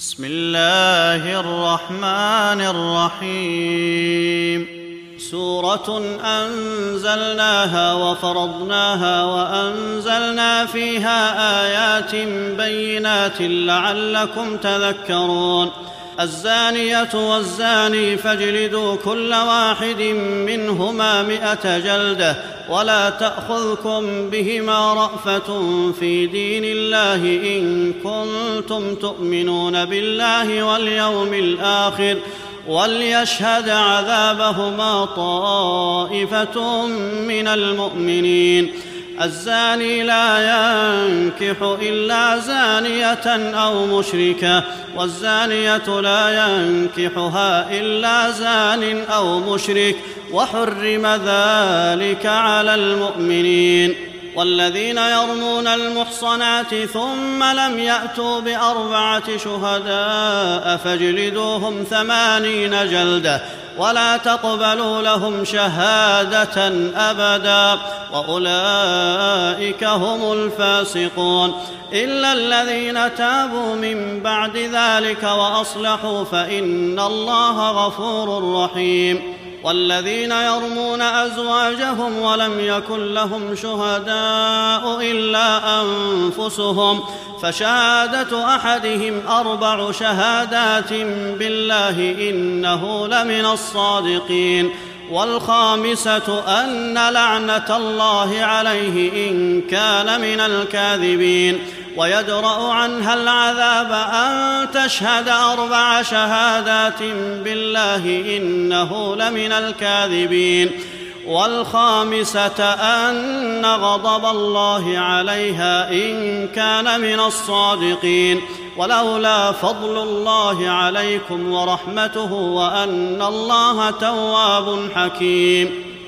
بسم الله الرحمن الرحيم. سورة أنزلناها وفرضناها وأنزلنا فيها آيات بينات لعلكم تذكرون. الزانية والزاني فاجلدوا كل واحد منهما مائه جلدة ولا تأخذكم بهما رأفة في دين الله إن كنتم تؤمنون بالله واليوم الآخر وليشهد عذابهما طائفة من المؤمنين الزاني لا ينكح إلا زانية أو مشركة والزانية لا ينكحها إلا زان أو مشرك وحرم ذلك على المؤمنين. والذين يرمون المحصنات ثم لم يأتوا بأربعة شهداء فاجلدوهم ثمانين جلدة ولا تقبلوا لهم شهادة أبدا. وأولئك هم الفاسقون. إلا الذين تابوا من بعد ذلك وأصلحوا فإن الله غفور رحيم. والذين يرمون أزواجهم ولم يكن لهم شهداء إلا أنفسهم فشهادة أحدهم أربع شهادات بالله إنه لمن الصادقين والخامسة أن لعنة الله عليه إن كان من الكاذبين ويدرأ عنها العذاب أن تشهد أربع شهادات بالله إنه لمن الكاذبين. والخامسة أن غضب الله عليها إن كان من الصادقين. ولولا فضل الله عليكم ورحمته وأن الله تواب حكيم.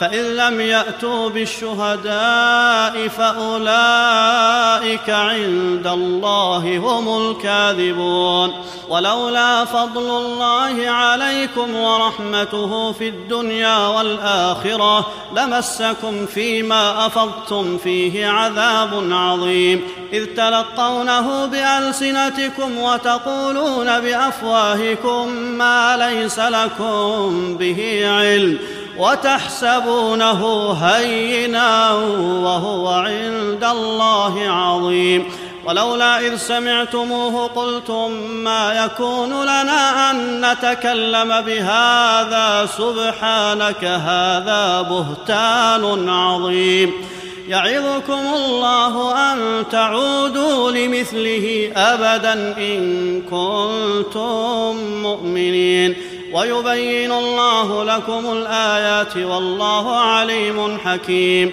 فإن لم يأتوا بالشهداء فأولئك عند الله هم الكاذبون. ولولا فضل الله عليكم ورحمته في الدنيا والآخرة لمسكم فيما أفضتم فيه عذاب عظيم. إذ تلقونه بألسنتكم وتقولون بأفواهكم ما ليس لكم به علم. وتحسبونه هينا وهو عند الله عظيم. ولولا إذ سمعتموه قلتم ما يكون لنا أن نتكلم بهذا سبحانك هذا بهتان عظيم. يعظكم الله أن تعودوا لمثله أبدا إن كنتم مؤمنين. ويبين الله لكم الآيات والله عليم حكيم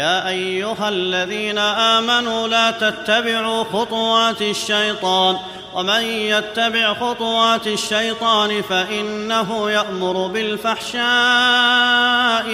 يا أيها الذين آمنوا لا تتبعوا خطوات الشيطان ومن يتبع خطوات الشيطان فإنه يأمر بالفحشاء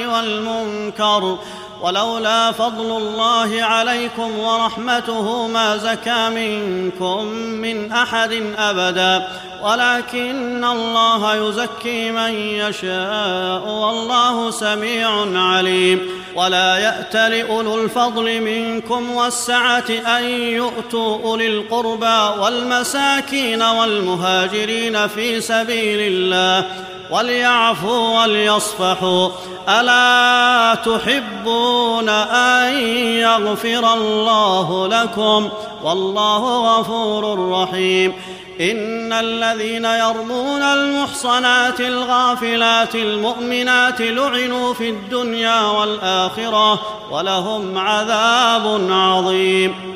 والمنكر ولولا فضل الله عليكم ورحمته ما زكى منكم من أحد أبدا ولكن الله يزكي من يشاء والله سميع عليم ولا يأت لأولو الفضل منكم والسعة أن يؤتوا أولي القربى والمساكين والمهاجرين في سبيل الله وليعفوا وليصفحوا. ألا تحبون أن يغفر الله لكم؟ والله غفور رحيم. إن الذين يرمون المحصنات الغافلات المؤمنات لعنوا في الدنيا والآخرة ولهم عذاب عظيم.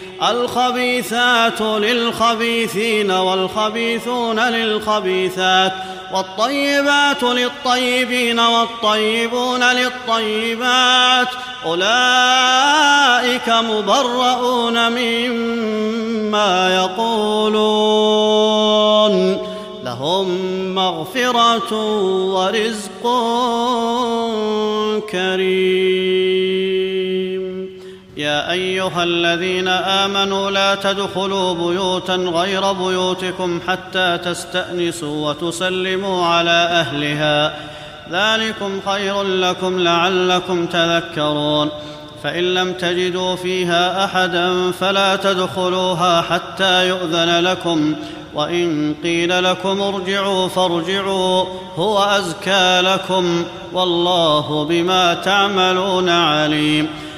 الخبيثات للخبيثين والخبيثون للخبيثات والطيبات للطيبين والطيبون للطيبات أولئك مبرؤون مما يقولون لهم مغفرة ورزق كريم يا أيها الذين آمنوا لا تدخلوا بيوتا غير بيوتكم حتى تستأنسوا وتسلموا على أهلها. ذلكم خير لكم لعلكم تذكرون. فإن لم تجدوا فيها أحدا فلا تدخلوها حتى يؤذن لكم. وإن قيل لكم ارجعوا فارجعوا هو أزكى لكم. والله بما تعملون عليم.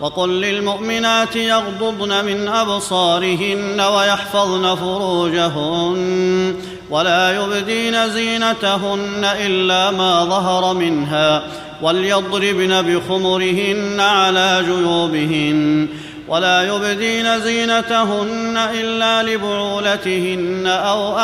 وقل للمؤمنات يغضضن من أبصارهن ويحفظن فروجهن ولا يبدين زينتهن إلا ما ظهر منها وليضربن بخمرهن على جيوبهن ولا يبدين زينتهن إلا لبعولتهن أو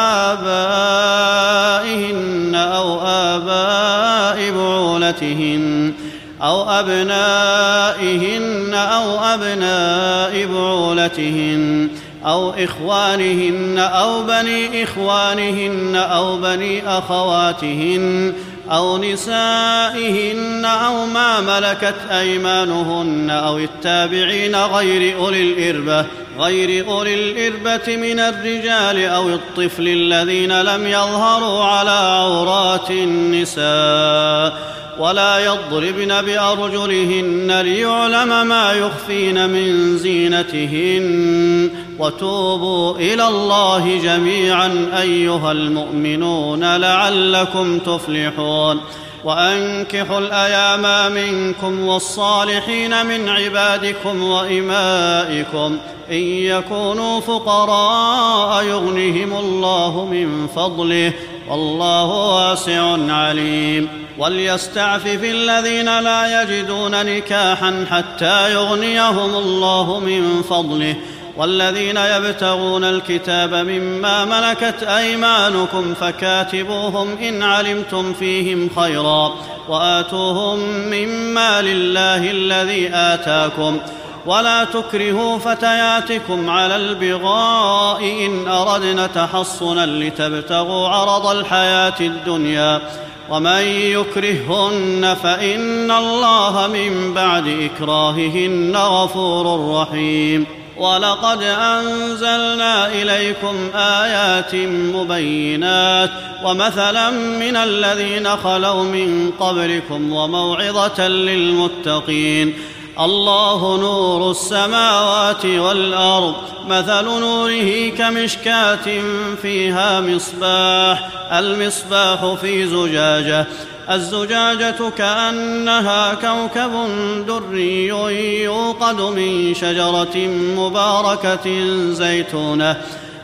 آبائهن أو آباء بعولتهن أو أبنائهن أو أبناء بعولتهن أو إخوانهن أو بني إخوانهن أو بني أخواتهن أو نسائهن أو ما ملكت أيمانهن أو التابعين غير أولي الإربة غير أولي الإربة من الرجال أو الطفل الذين لم يظهروا على عورات النساء ولا يضربن بأرجلهن ليعلم ما يخفين من زينتهن. وتوبوا إلى الله جميعا أيها المؤمنون لعلكم تفلحون. وأنكحوا الأيام منكم والصالحين من عبادكم وإمائكم. إن يكونوا فقراء يغنهم الله من فضله. والله واسع عليم. وليستعفف الذين لا يجدون نكاحا حتى يغنيهم الله من فضله. والذين يبتغون الكتاب مما ملكت أيمانكم فكاتبوهم إن علمتم فيهم خيرا وآتوهم مما لله الذي آتاكم. ولا تكرهوا فتياتكم على البغاء إن أردنا تحصنا لتبتغوا عرض الحياة الدنيا. ومن يكرههن فإن الله من بعد إكراههن غفور رحيم. ولقد أنزلنا إليكم آيات مبينات. ومثلا من الذين خلوا من قبلكم وموعظة للمتقين. الله نور السماوات والأرض مثل نوره كمشكاة فيها مصباح المصباح في زجاجة الزجاجة كأنها كوكب دري يوقد من شجرة مباركة زيتونة.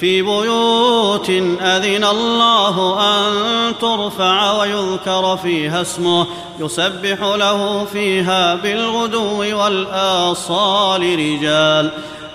في بيوت أذن الله أن ترفع ويذكر فيها اسمه يسبح له فيها بالغدو والآصال رجال.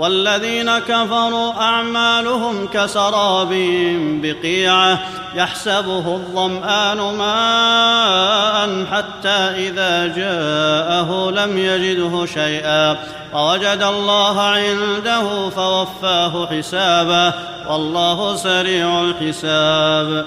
والذين كفروا أعمالهم كسراب بقيعة يحسبه الظمآن ماء حتى إذا جاءه لم يجده شيئا ووجد الله عنده فوفاه حسابه والله سريع الحساب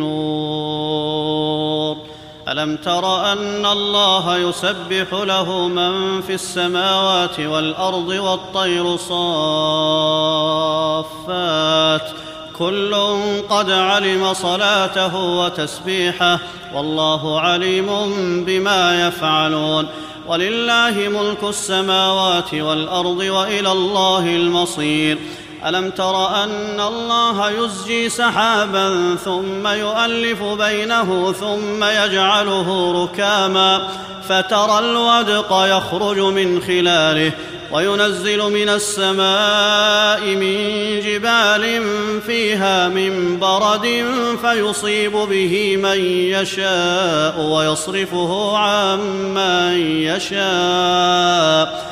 ألم تر أن الله يسبح له من في السماوات والأرض والطير صافات؟ كل قد علم صلاته وتسبيحه والله عليم بما يفعلون. ولله ملك السماوات والأرض وإلى الله المصير. ألم تر أن الله يزجي سحابا ثم يؤلف بينه ثم يجعله ركاما فترى الودق يخرج من خلاله وينزل من السماء من جبال فيها من برد فيصيب به من يشاء ويصرفه عن من يشاء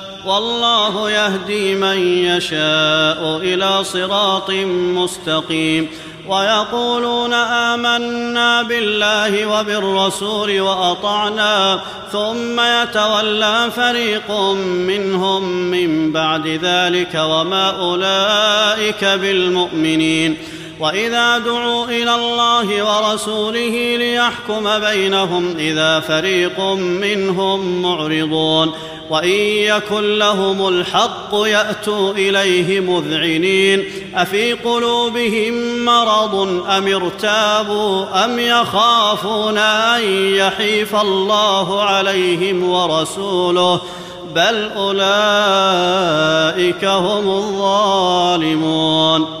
والله يهدي من يشاء إلى صراط مستقيم ويقولون آمنا بالله وبالرسول وأطعنا ثم يتولى فريق منهم من بعد ذلك وما أولئك بالمؤمنين وإذا دعوا إلى الله ورسوله ليحكم بينهم إذا فريق منهم معرضون وإن يكن لهم الحق يأتوا إليه مذعنين. أفي قلوبهم مرض أم ارتابوا أم يخافون أن يحيف الله عليهم ورسوله؟ بل أولئك هم الظالمون.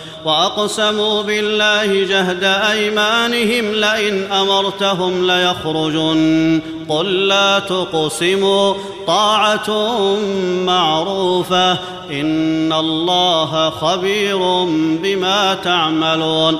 وأقسموا بالله جهد أيمانهم لئن أمرتهم ليخرجن. قل لا تقسموا طاعة معروفة. إن الله خبير بما تعملون.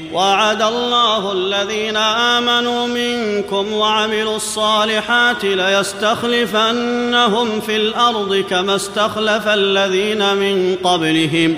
وعد الله الذين آمنوا منكم وعملوا الصالحات ليستخلفنهم في الأرض كما استخلف الذين من قبلهم.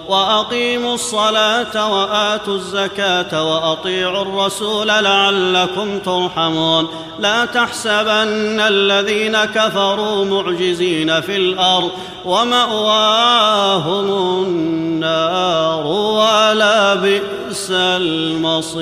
وأقيموا الصلاة وآتوا الزكاة وأطيعوا الرسول لعلكم ترحمون. لا تحسبن الذين كفروا معجزين في الأرض ومأواهم النار ولا بئس المصير.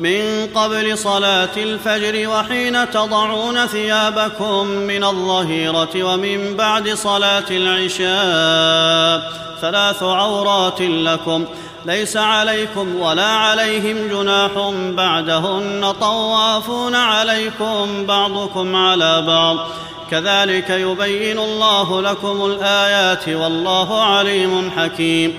من قبل صلاة الفجر وحين تضعون ثيابكم من الظهيرة ومن بعد صلاة العشاء ثلاث عورات لكم. ليس عليكم ولا عليهم جناح بعدهن. طوافون عليكم بعضكم على بعض. كذلك يبين الله لكم الآيات والله عليم حكيم.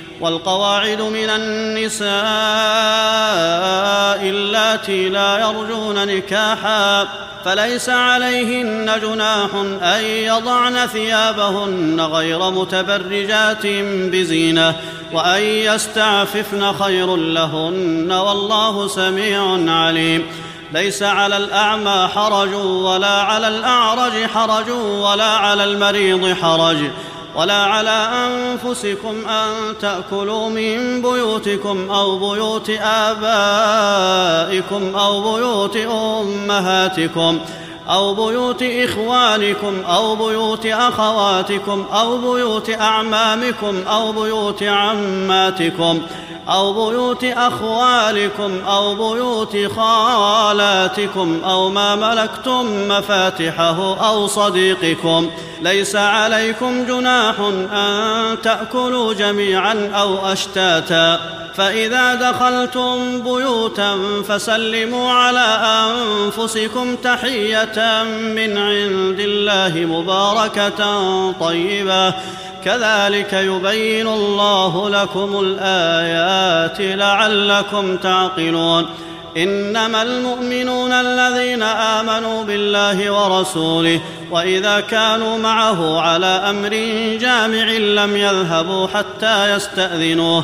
والقواعد من النساء اللاتي لا يرجون نكاحا فليس عليهن جناح أن يضعن ثيابهن غير متبرجات بزينة وأن يستعففن خير لهن والله سميع عليم. ليس على الأعمى حرج ولا على الأعرج حرج ولا على المريض حرج. ولا على أنفسكم أن تأكلوا من بيوتكم أو بيوت آبائكم أو بيوت أمهاتكم. أو بيوت إخوانكم أو بيوت أخواتكم أو بيوت أعمامكم أو بيوت عماتكم أو بيوت أخوالكم أو بيوت خالاتكم أو ما ملكتم مفاتحه أو صديقكم. ليس عليكم جناح أن تأكلوا جميعا أو أشتاتا. فإذا دخلتم بيوتا فسلموا على أنفسكم تحية من عند الله مباركة طيبة. كذلك يبين الله لكم الآيات لعلكم تعقلون. إنما المؤمنون الذين آمنوا بالله ورسوله وإذا كانوا معه على أمر جامع لم يذهبوا حتى يستأذنوه.